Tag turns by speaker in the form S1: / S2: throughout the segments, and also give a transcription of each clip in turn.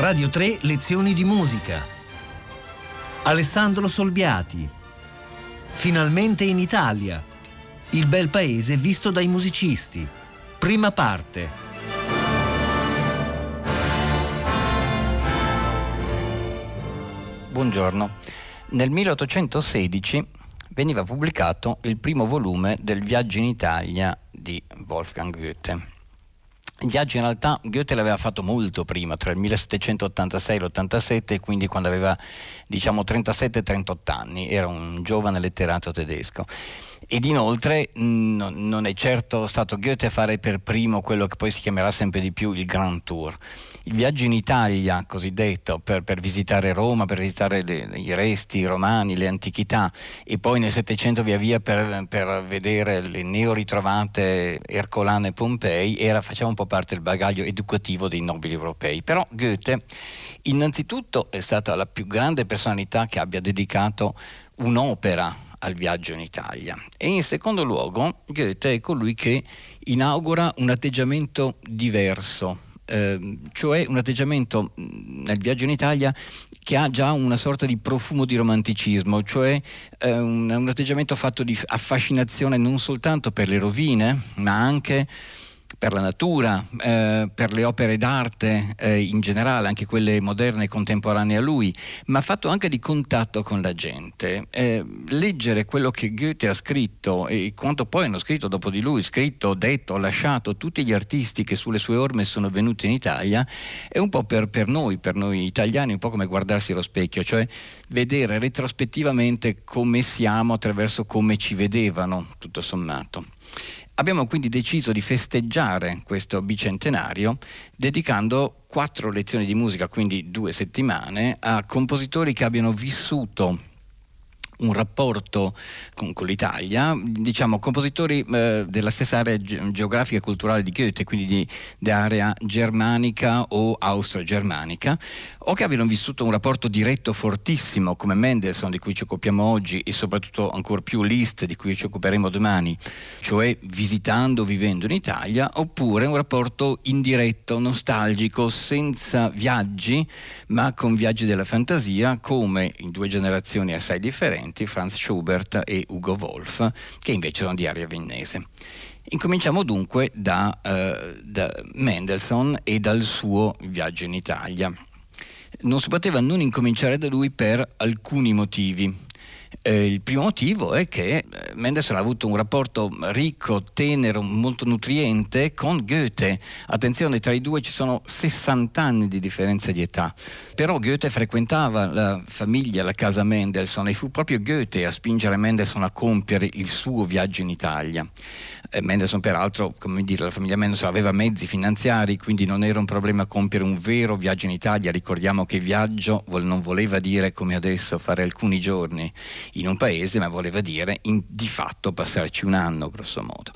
S1: Radio 3 Lezioni di musica. Alessandro Solbiati. Finalmente in Italia. Il bel paese visto dai musicisti. Prima parte.
S2: Buongiorno. Nel 1816 veniva pubblicato il primo volume del Viaggio in Italia di Wolfgang Goethe. Il viaggio in realtà Goethe l'aveva fatto molto prima, tra il 1786 e l'87, quindi quando aveva diciamo 37-38 anni, era un giovane letterato tedesco. Ed inoltre mh, non è certo stato Goethe a fare per primo quello che poi si chiamerà sempre di più il Grand Tour il viaggio in Italia, cosiddetto, per, per visitare Roma, per visitare le, i resti romani, le antichità e poi nel Settecento via via per, per vedere le neoritrovate Ercolane e Pompei, era, faceva un po' parte del bagaglio educativo dei nobili europei. Però Goethe innanzitutto è stata la più grande personalità che abbia dedicato un'opera al viaggio in Italia e in secondo luogo Goethe è colui che inaugura un atteggiamento diverso Ehm, cioè un atteggiamento nel viaggio in Italia che ha già una sorta di profumo di romanticismo, cioè eh, un, un atteggiamento fatto di affascinazione non soltanto per le rovine, ma anche per la natura, eh, per le opere d'arte eh, in generale, anche quelle moderne e contemporanee a lui, ma fatto anche di contatto con la gente. Eh, leggere quello che Goethe ha scritto e quanto poi hanno scritto dopo di lui, scritto, detto, lasciato tutti gli artisti che sulle sue orme sono venuti in Italia, è un po' per, per noi, per noi italiani, un po' come guardarsi allo specchio, cioè vedere retrospettivamente come siamo attraverso come ci vedevano, tutto sommato. Abbiamo quindi deciso di festeggiare questo bicentenario dedicando quattro lezioni di musica, quindi due settimane, a compositori che abbiano vissuto un rapporto con, con l'Italia, diciamo compositori eh, della stessa area ge- geografica e culturale di Goethe, quindi di, di area germanica o austro-germanica, o che abbiano vissuto un rapporto diretto fortissimo come Mendelssohn di cui ci occupiamo oggi e soprattutto ancora più Liszt di cui ci occuperemo domani, cioè visitando, vivendo in Italia, oppure un rapporto indiretto, nostalgico, senza viaggi, ma con viaggi della fantasia, come in due generazioni assai differenti studenti Franz Schubert e Ugo Wolf, che invece sono di aria viennese. Incominciamo dunque da, uh, da Mendelssohn e dal suo viaggio in Italia. Non si poteva non incominciare da lui per alcuni motivi. Eh, il primo motivo è che eh, Mendelssohn ha avuto un rapporto ricco, tenero, molto nutriente con Goethe. Attenzione, tra i due ci sono 60 anni di differenza di età. Però Goethe frequentava la famiglia, la casa Mendelssohn e fu proprio Goethe a spingere Mendelssohn a compiere il suo viaggio in Italia. Eh, Mendelssohn peraltro, come dire, la famiglia Mendelssohn aveva mezzi finanziari, quindi non era un problema compiere un vero viaggio in Italia. Ricordiamo che viaggio non voleva dire come adesso fare alcuni giorni in un paese, ma voleva dire in, di fatto passarci un anno, grosso modo.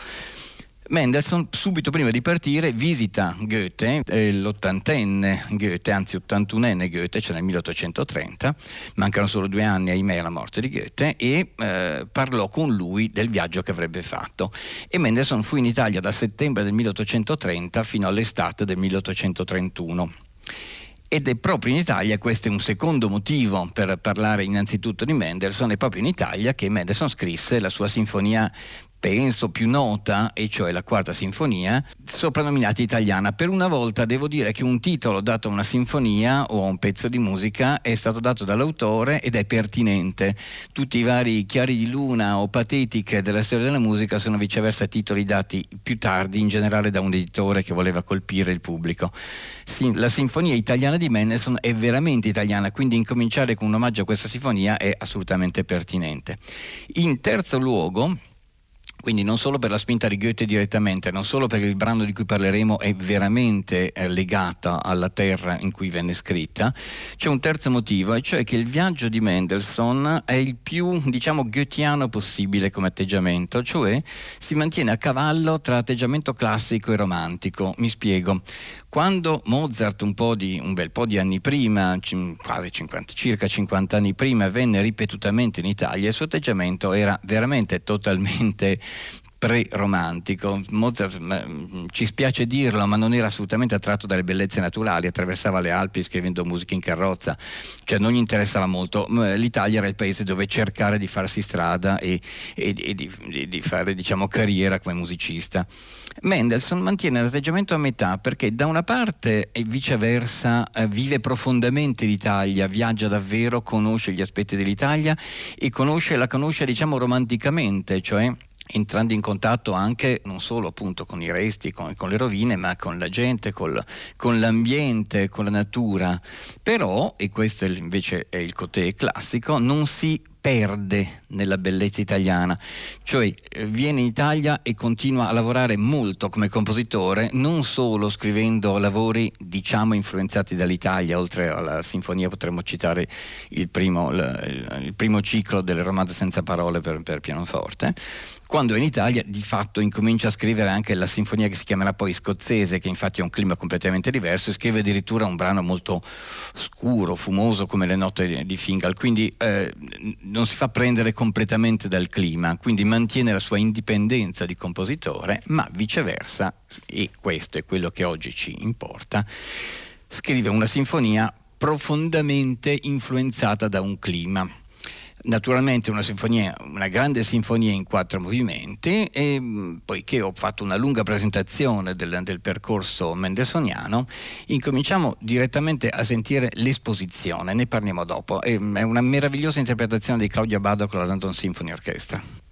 S2: Mendelssohn subito prima di partire visita Goethe, eh, l'ottantenne Goethe, anzi ottantunenne Goethe, cioè nel 1830, mancano solo due anni ahimè alla morte di Goethe, e eh, parlò con lui del viaggio che avrebbe fatto. E Mendelssohn fu in Italia da settembre del 1830 fino all'estate del 1831. Ed è proprio in Italia, questo è un secondo motivo per parlare innanzitutto di Mendelssohn, è proprio in Italia che Mendelssohn scrisse la sua sinfonia penso più nota, e cioè la quarta sinfonia, soprannominata italiana. Per una volta devo dire che un titolo dato a una sinfonia o a un pezzo di musica è stato dato dall'autore ed è pertinente. Tutti i vari chiari di luna o patetiche della storia della musica sono viceversa titoli dati più tardi, in generale da un editore che voleva colpire il pubblico. La sinfonia italiana di Mendelssohn è veramente italiana, quindi incominciare con un omaggio a questa sinfonia è assolutamente pertinente. In terzo luogo, quindi non solo per la spinta di Goethe direttamente, non solo perché il brano di cui parleremo è veramente eh, legato alla terra in cui venne scritta, c'è un terzo motivo, e cioè che il viaggio di Mendelssohn è il più, diciamo, goethiano possibile come atteggiamento, cioè si mantiene a cavallo tra atteggiamento classico e romantico. Mi spiego. Quando Mozart un, di, un, bel po' di anni prima, quasi 50, circa 50 anni prima, venne ripetutamente in Italia, il suo atteggiamento era veramente totalmente pre-romantico. Mozart, ci spiace dirlo, ma non era assolutamente attratto dalle bellezze naturali, attraversava le Alpi scrivendo musica in carrozza, cioè non gli interessava molto. L'Italia era il paese dove cercare di farsi strada e, e, e di, di, fare diciamo, carriera come musicista. Mendelssohn mantiene l'atteggiamento a metà perché da una parte e viceversa eh, vive profondamente l'Italia, viaggia davvero, conosce gli aspetti dell'Italia e conosce, la conosce diciamo romanticamente, cioè entrando in contatto anche non solo appunto con i resti, con, con le rovine, ma con la gente, col, con l'ambiente, con la natura. Però, e questo invece è il cotè classico, non si perde nella bellezza italiana, cioè eh, viene in Italia e continua a lavorare molto come compositore, non solo scrivendo lavori diciamo influenzati dall'Italia, oltre alla sinfonia potremmo citare il primo, il, primo ciclo delle romanze senza parole per, per pianoforte, quando in Italia di fatto incomincia a scrivere anche la sinfonia che si chiamerà poi scozzese, che infatti ha un clima completamente diverso, e scrive addirittura un brano molto scuro, fumoso come le note di Fingal, quindi eh, non si fa prendere completamente dal clima, quindi mantiene la sua indipendenza di compositore, ma viceversa, e questo è quello che oggi ci importa, scrive una sinfonia profondamente influenzata da un clima naturalmente una sinfonia, una grande sinfonia in quattro movimenti e mm, poiché ho fatto una lunga presentazione del, del percorso mendelssohniano, incominciamo direttamente a sentire l'esposizione, ne parliamo dopo. È, è una meravigliosa interpretazione di Claudia Bado con la London Symphony Orchestra.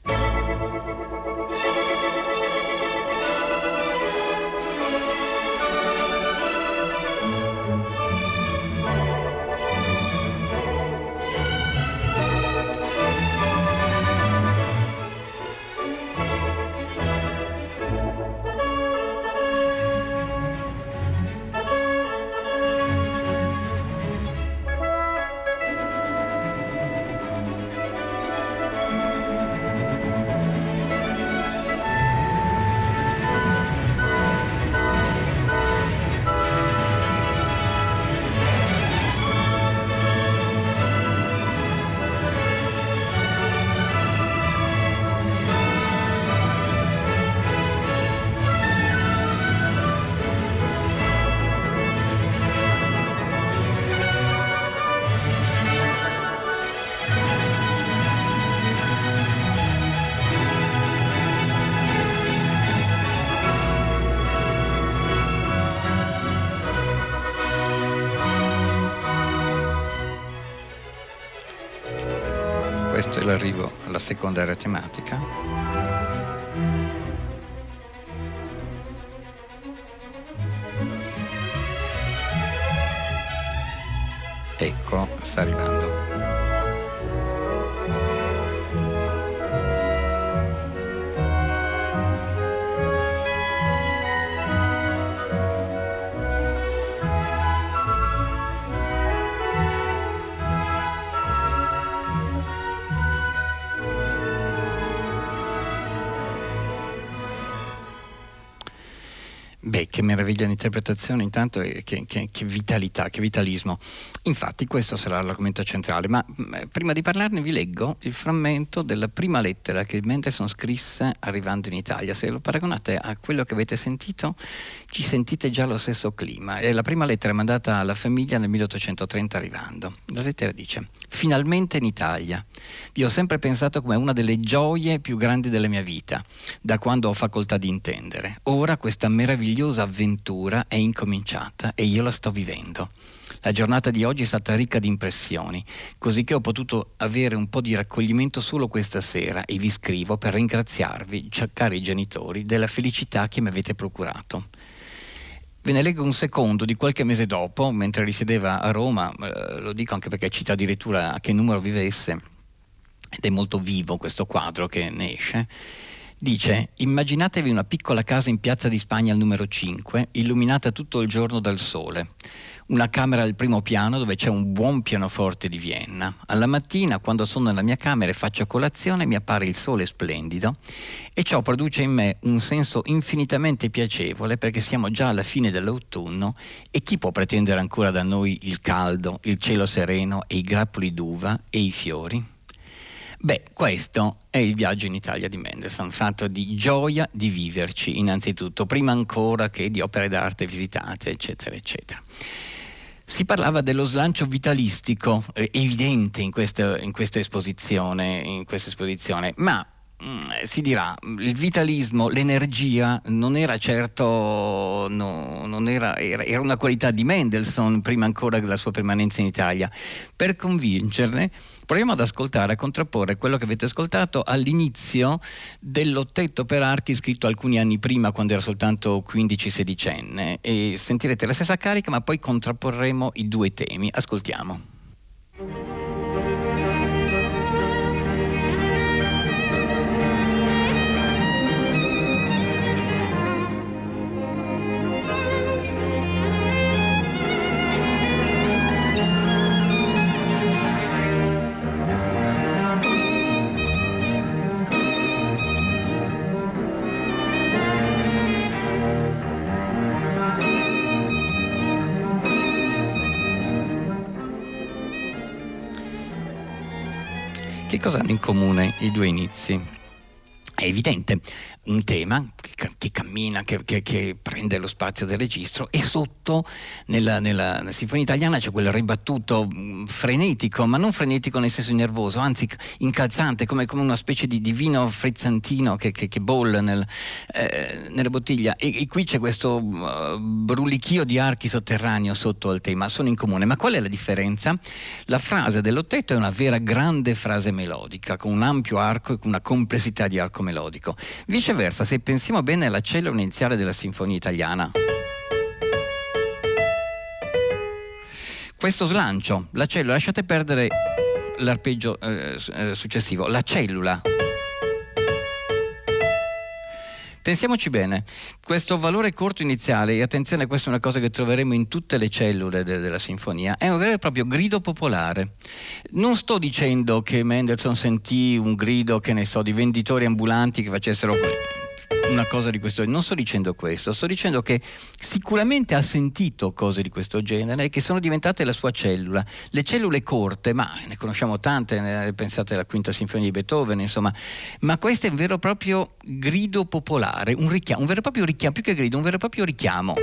S2: Questo è l'arrivo alla seconda area tematica. Ecco, sta arrivando. Che meraviglia l'interpretazione intanto e che, che, che, vitalità, che vitalismo. Infatti questo sarà l'argomento centrale, ma mh, mm, prima di parlarne vi leggo il frammento della prima lettera che Mendelssohn scrisse arrivando in Italia. Se lo paragonate a quello che avete sentito, ci sentite già lo stesso clima. E la prima lettera è mandata alla famiglia nel 1830 arrivando. La lettera dice, finalmente in Italia. Vi ho sempre pensato come una delle gioie più grandi della mia vita, da quando ho facoltà di intendere. Ora questa meravigliosa avventura è incominciata e io la sto vivendo. La giornata di oggi è stata ricca di impressioni, così che ho potuto avere un po' di raccoglimento solo questa sera e vi scrivo per ringraziarvi, cari genitori, della felicità che mi avete procurato. Ve ne leggo un secondo di qualche mese dopo, mentre risiedeva a Roma, eh, lo dico anche perché cita addirittura a che numero vivesse, ed è molto vivo questo quadro che ne esce. Dice, immaginatevi una piccola casa in piazza di Spagna al numero 5, illuminata tutto il giorno dal sole. Una camera al primo piano dove c'è un buon pianoforte di Vienna. Alla mattina, quando sono nella mia camera e faccio colazione, mi appare il sole splendido e ciò produce in me un senso infinitamente piacevole perché siamo già alla fine dell'autunno e chi può pretendere ancora da noi il caldo, il cielo sereno e i grappoli d'uva e i fiori? Beh, questo è il viaggio in Italia di Mendelssohn, fatto di gioia di viverci innanzitutto, prima ancora che di opere d'arte visitate, eccetera, eccetera. Si parlava dello slancio vitalistico eh, evidente in questa, in questa, esposizione, in questa esposizione, ma mm, si dirà, il vitalismo, l'energia non era certo, no, non era, era, una qualità di Mendelssohn prima ancora della sua permanenza in Italia. Per convincerne Proviamo ad ascoltare, a contrapporre quello che avete ascoltato all'inizio dell'ottetto per archi scritto alcuni anni prima, quando era soltanto 15-16enne. E sentirete la stessa carica, ma poi contrapporremo i due temi. Ascoltiamo. Cosa hanno in comune i due inizi? È evidente, un tema che, che cammina, che, che, che, prende lo spazio del registro e sotto nella, nella, sinfonia italiana c'è quel ribattuto mm, frenetico, ma non frenetico nel senso nervoso, anzi incalzante, come, come una specie di, di, vino frizzantino che, bolle nel, eh, nella bottiglia. E, e, qui c'è questo uh, brulichio di archi sotterraneo sotto al tema, sono in comune. Ma qual è la differenza? La frase dell'ottetto è una vera grande frase melodica, con un ampio arco e con una complessità di arco melodico. Viceversa, se pensiamo bene alla cellula iniziale della sinfonia italiana. Questo slancio, la cellula, lasciate perdere l'arpeggio eh, eh successivo, la cellula Pensiamoci bene, questo valore corto iniziale, e attenzione, questa è una cosa che troveremo in tutte le cellule de- della sinfonia, è un vero e proprio grido popolare. Non sto dicendo che Mendelssohn sentì un grido, che ne so, di venditori ambulanti che facessero una cosa di questo genere. Non sto dicendo questo, sto dicendo che sicuramente ha sentito cose di questo genere e che sono diventate la sua cellula. Le cellule corte, ma ne conosciamo tante, pensate alla quinta sinfonia di Beethoven, insomma, ma questo è un vero e proprio grido popolare, un richiamo, un vero e proprio richiamo, più che grido, un vero e proprio richiamo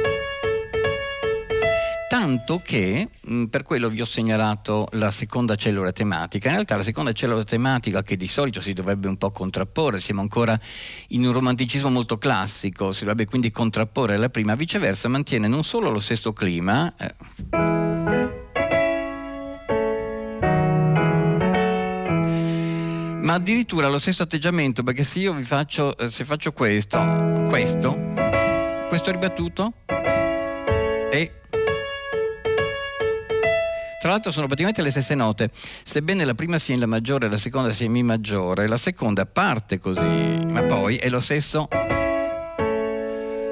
S2: tanto che mh, mm, per quello vi ho segnalato la seconda cellula tematica. In realtà la seconda cellula tematica che di solito si dovrebbe un po' contrapporre, siamo ancora in un romanticismo molto classico, si dovrebbe quindi contrapporre alla prima, viceversa mantiene non solo lo stesso clima, eh, ma addirittura lo stesso atteggiamento, perché se io vi faccio, eh, se faccio questo, questo, questo ribattuto e tra l'altro sono praticamente le stesse note, sebbene la prima sia in La maggiore e la seconda sia in Mi maggiore, la seconda parte così, ma poi è lo stesso.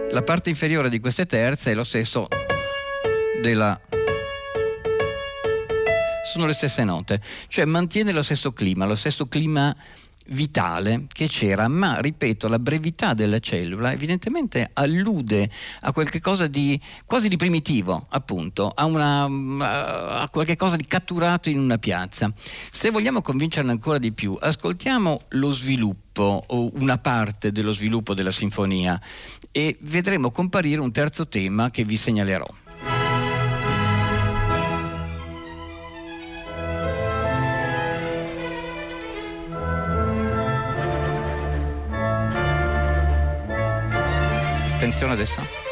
S2: La parte inferiore di queste terze è lo stesso della sono le stesse note, cioè mantiene lo stesso clima, lo stesso clima vitale che c'era, ma ripeto, la brevità della cellula evidentemente allude a qualcosa di quasi di primitivo, appunto, a, una, a qualche cosa di catturato in una piazza. Se vogliamo convincerne ancora di più, ascoltiamo lo sviluppo o una parte dello sviluppo della sinfonia e vedremo comparire un terzo tema che vi segnalerò. Attenzione adesso.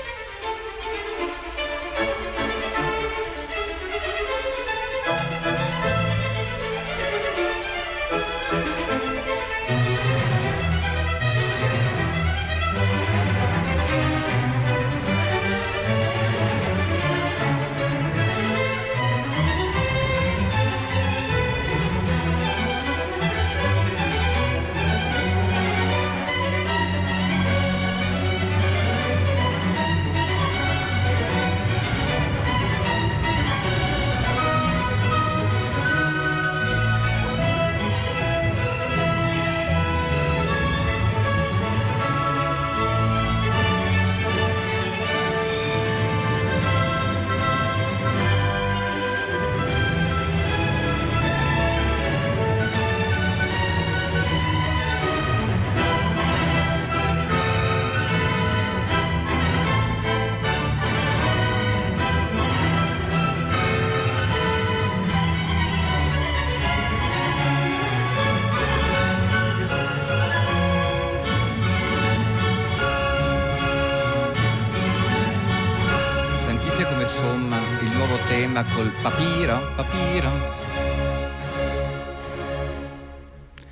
S2: Tema col papiro, papiro.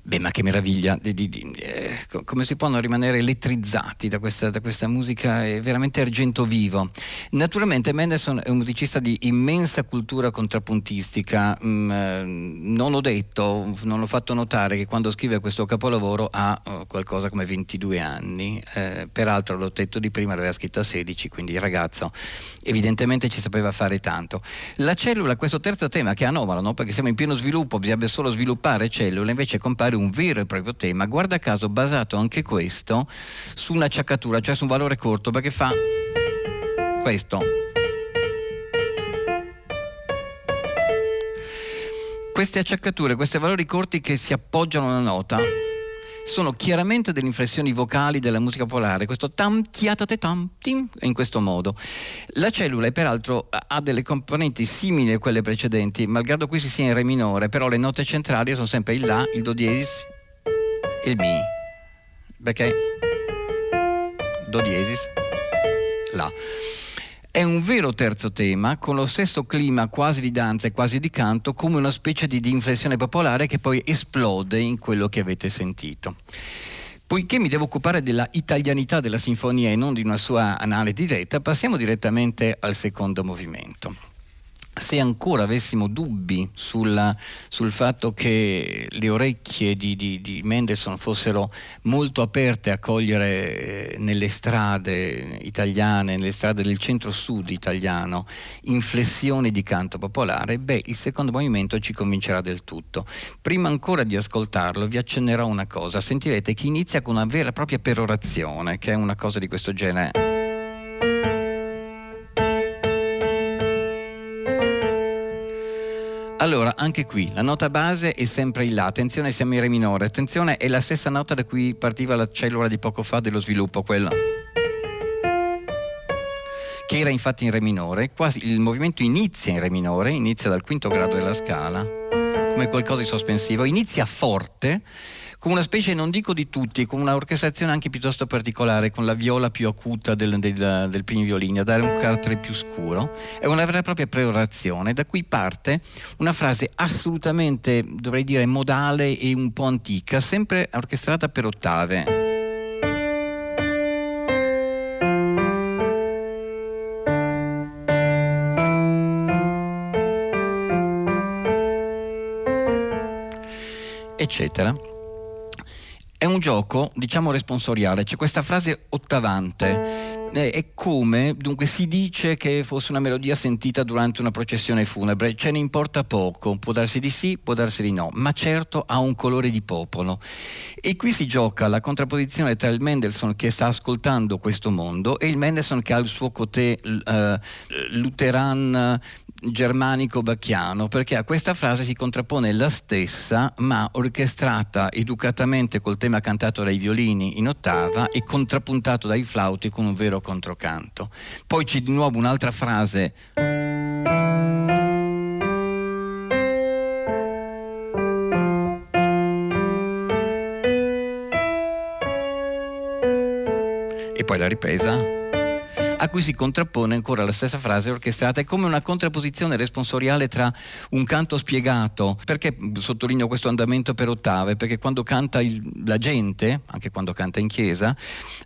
S2: Beh, ma che meraviglia, di, di, come si possono rimanere elettrizzati da questa, da questa, musica, è veramente argento vivo. Naturalmente Mendelssohn è un musicista di immensa cultura contrappuntistica, mm, eh, non ho detto, non ho fatto notare che quando scrive questo capolavoro ha uh, qualcosa come 22 anni, eh, peraltro l'ho detto di prima, l'aveva scritto a 16, quindi il ragazzo evidentemente ci sapeva fare tanto. La cellula, questo terzo tema che è anomalo, no? perché siamo in pieno sviluppo, bisogna solo sviluppare cellule, invece compare un vero e proprio tema, guarda caso basato anche questo su un'acciaccatura, cioè su un valore corto, perché fa questo. Queste acciaccature, questi valori corti che si appoggiano a una nota, sono chiaramente delle inflessioni vocali della musica polare, questo tam tiatate tam tim in questo modo. La cellula peraltro ha delle componenti simili a quelle precedenti, malgrado qui si sia in re minore, però le note centrali sono sempre il la, il do diesis e il mi. Perché do diesis la. È un vero terzo tema, con lo stesso clima quasi di danza e quasi di canto, come una specie di, di inflessione popolare che poi esplode in quello che avete sentito. Poiché mi devo occupare della italianità della sinfonia e non di una sua analisi diretta, passiamo direttamente al secondo movimento se ancora avessimo dubbi sulla, sul fatto che le orecchie di, di, di, Mendelssohn fossero molto aperte a cogliere eh, nelle strade italiane, nelle strade del centro-sud italiano, inflessioni di canto popolare, beh, il secondo movimento ci convincerà del tutto. Prima ancora di ascoltarlo vi accennerò una cosa, sentirete che inizia con una vera e propria perorazione, che è una cosa di questo genere. Allora, anche qui la nota base è sempre il La, attenzione siamo in Re minore, attenzione è la stessa nota da cui partiva la cellula di poco fa dello sviluppo, quella che era infatti in Re minore, quasi il movimento inizia in Re minore, inizia dal quinto grado della scala, come qualcosa di sospensivo, inizia forte con una specie, non dico di tutti, con un'orchestrazione anche piuttosto particolare, con la viola più acuta del, del, del primi violini, a dare un carattere più scuro. È una vera e propria preorazione, da cui parte una frase assolutamente, dovrei dire, modale e un po' antica, sempre orchestrata per ottave. eccetera è un gioco, diciamo, responsoriale. C'è questa frase ottavante. Eh, è come, dunque, si dice che fosse una melodia sentita durante una processione funebre. Ce ne importa poco. Può darsi di sì, può darsi di no, ma certo ha un colore di popolo. E qui si gioca la contrapposizione tra il Mendelssohn che sta ascoltando questo mondo e il Mendelssohn che ha il suo cotè uh, luteran germanico-bacchiano, perché a questa frase si contrappone la stessa, ma orchestrata educatamente col tema cantato dai violini in ottava e contrappuntato dai flauti con un vero controcanto. Poi c'è di nuovo un'altra frase. E poi la ripresa a cui si contrappone ancora la stessa frase orchestrata, è come una contrapposizione responsoriale tra un canto spiegato, perché sottolineo questo andamento per ottave, perché quando canta il, la gente, anche quando canta in chiesa,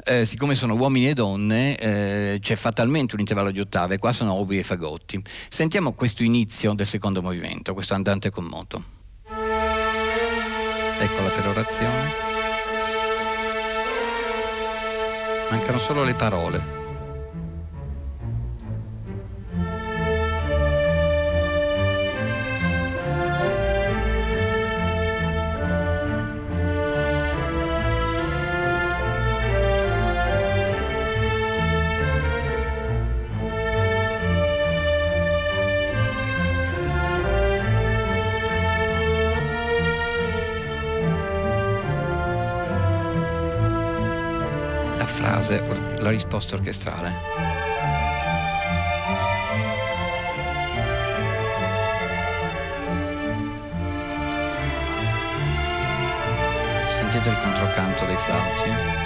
S2: eh, siccome sono uomini e donne, eh, c'è fatalmente un intervallo di ottave, qua sono ovi e fagotti. Sentiamo questo inizio del secondo movimento, questo andante con moto. Ecco la perorazione. Mancano solo le parole. frase or- la risposta orchestrale. Sentite il controcanto dei flauti. Eh?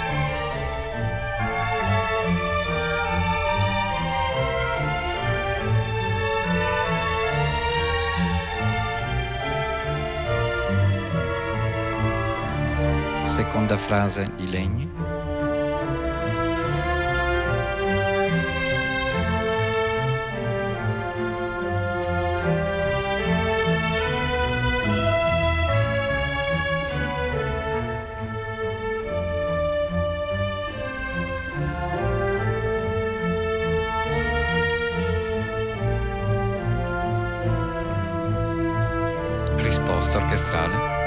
S2: Seconda frase di legno. Se mi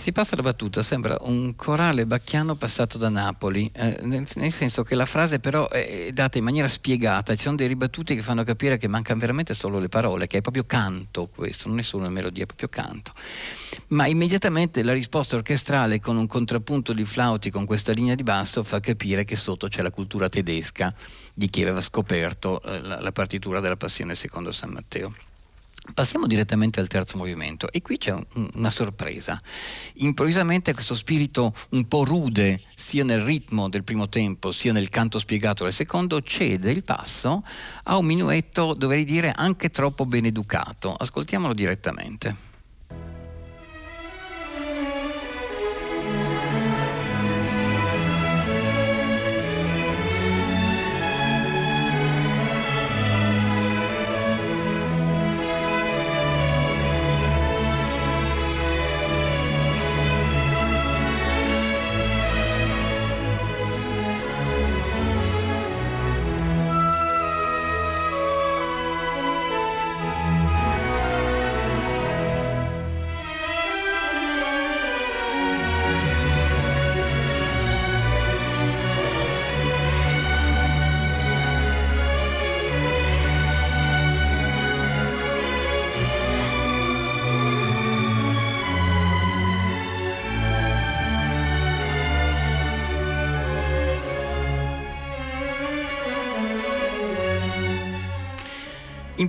S2: si passa la battuta sembra un corale bacchiano passato da Napoli, eh, nel, nel, senso che la frase però è data in maniera spiegata, ci sono dei ribattuti che fanno capire che mancano veramente solo le parole, che è proprio canto questo, non è solo una melodia, è proprio canto. Ma immediatamente la risposta orchestrale con un contrappunto di flauti con questa linea di basso fa capire che sotto c'è la cultura tedesca di chi aveva scoperto eh, la, la partitura della Passione secondo San Matteo. Passiamo direttamente al terzo movimento e qui c'è un, una sorpresa. Improvvisamente questo spirito un po' rude sia nel ritmo del primo tempo sia nel canto spiegato del secondo cede il passo a un minuetto, dovrei dire, anche troppo ben educato. Ascoltiamolo direttamente.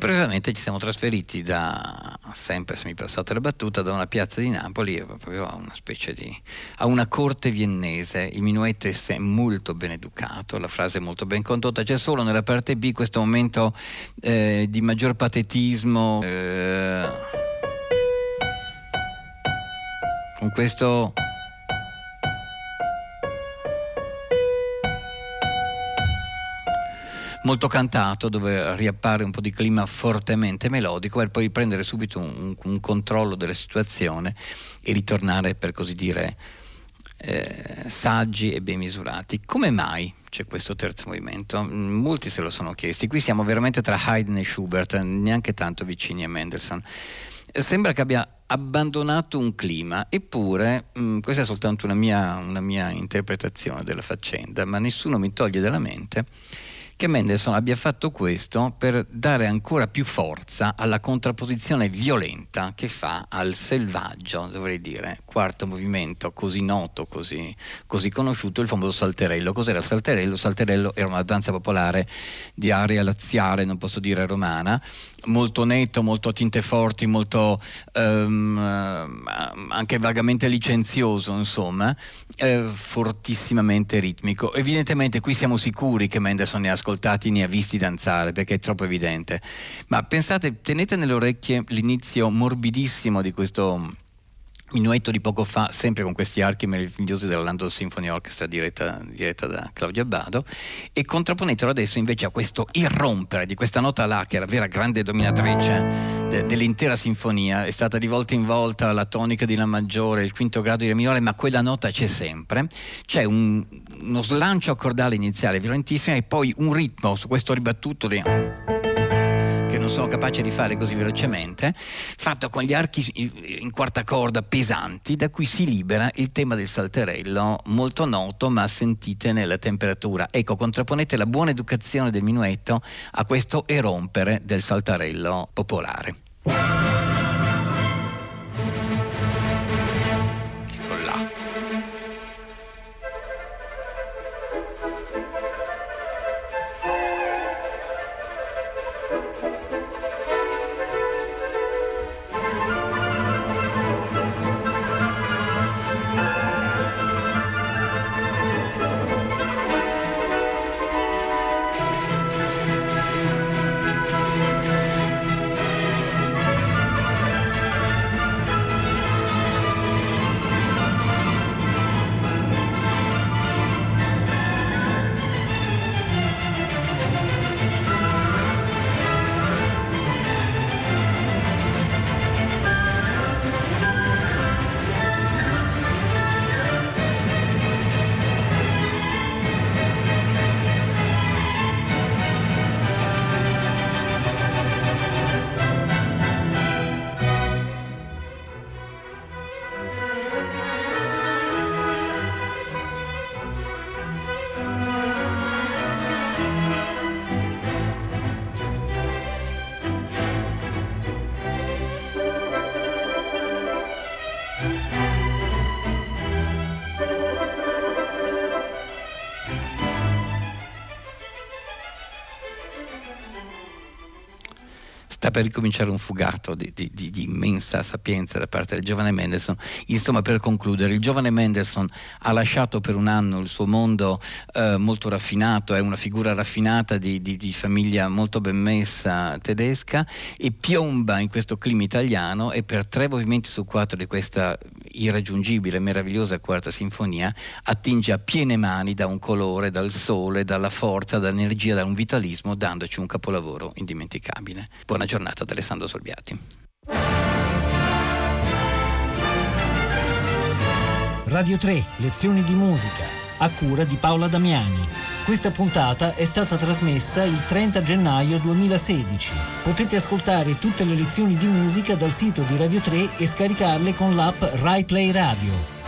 S2: Improvvisamente ci siamo trasferiti da, sempre se mi passate la battuta, da una piazza di Napoli proprio a una specie di, a una corte viennese. Il minuetto è molto ben educato, la frase è molto ben condotta, c'è solo nella parte B questo momento eh, di maggior patetismo. Eh, con questo molto cantato dove riappare un po' di clima fortemente melodico per poi prendere subito un, un controllo della situazione e ritornare per così dire eh, saggi e ben misurati. Come mai c'è questo terzo movimento? Molti se lo sono chiesti. Qui siamo veramente tra Haydn e Schubert, neanche tanto vicini a Mendelssohn. Sembra che abbia abbandonato un clima, eppure mh, questa è soltanto una mia, una mia interpretazione della faccenda, ma nessuno mi toglie dalla mente che Mendelssohn abbia fatto questo per dare ancora più forza alla contrapposizione violenta che fa al selvaggio, dovrei dire, quarto movimento così noto, così, così conosciuto, il famoso salterello. Cos'era il salterello? Il salterello era una danza popolare di area laziale, non posso dire romana, molto netto, molto a tinte forti, molto um, anche vagamente licenzioso, insomma, eh, fortissimamente ritmico. Evidentemente qui siamo sicuri che Mendelssohn ne ha ascoltati, ne ha visti danzare, perché è troppo evidente. Ma pensate, tenete nelle orecchie l'inizio morbidissimo di questo minuetto di poco fa, sempre con questi archi meravigliosi della London Symphony Orchestra diretta, diretta, da Claudio Abbado, e contrapponetelo adesso invece a questo irrompere di questa nota là, che era vera grande dominatrice de, dell'intera sinfonia, è stata di volta in volta la tonica di La maggiore, il quinto grado di La minore, ma quella nota c'è sempre. C'è un, uno slancio accordale iniziale violentissimo e poi un ritmo su questo ribattuto di non sono capace di fare così velocemente, fatto con gli archi in quarta corda pesanti, da cui si libera il tema del salterello, molto noto ma sentite nella temperatura. Ecco, contrapponete la buona educazione del minuetto a questo erompere del saltarello popolare. Per ricominciare un fugato di, di, di, di, immensa sapienza da parte del giovane Mendelssohn. Insomma, per concludere, il giovane Mendelssohn ha lasciato per un anno il suo mondo eh, molto raffinato, è una figura raffinata di, famiglia molto ben messa tedesca e piomba in questo clima italiano e per tre movimenti su quattro di questa irraggiungibile, meravigliosa quarta sinfonia attinge a piene mani da un colore, dal sole, dalla forza, dall'energia, da un vitalismo, dandoci un capolavoro indimenticabile. Buona giornata giornata da Alessandro Solbiati.
S1: Radio 3, lezioni di musica, a cura di Paola Damiani. Questa puntata è stata trasmessa il 30 gennaio 2016. Potete ascoltare tutte le lezioni di musica dal sito di Radio 3 e scaricarle con l'app RaiPlay Radio.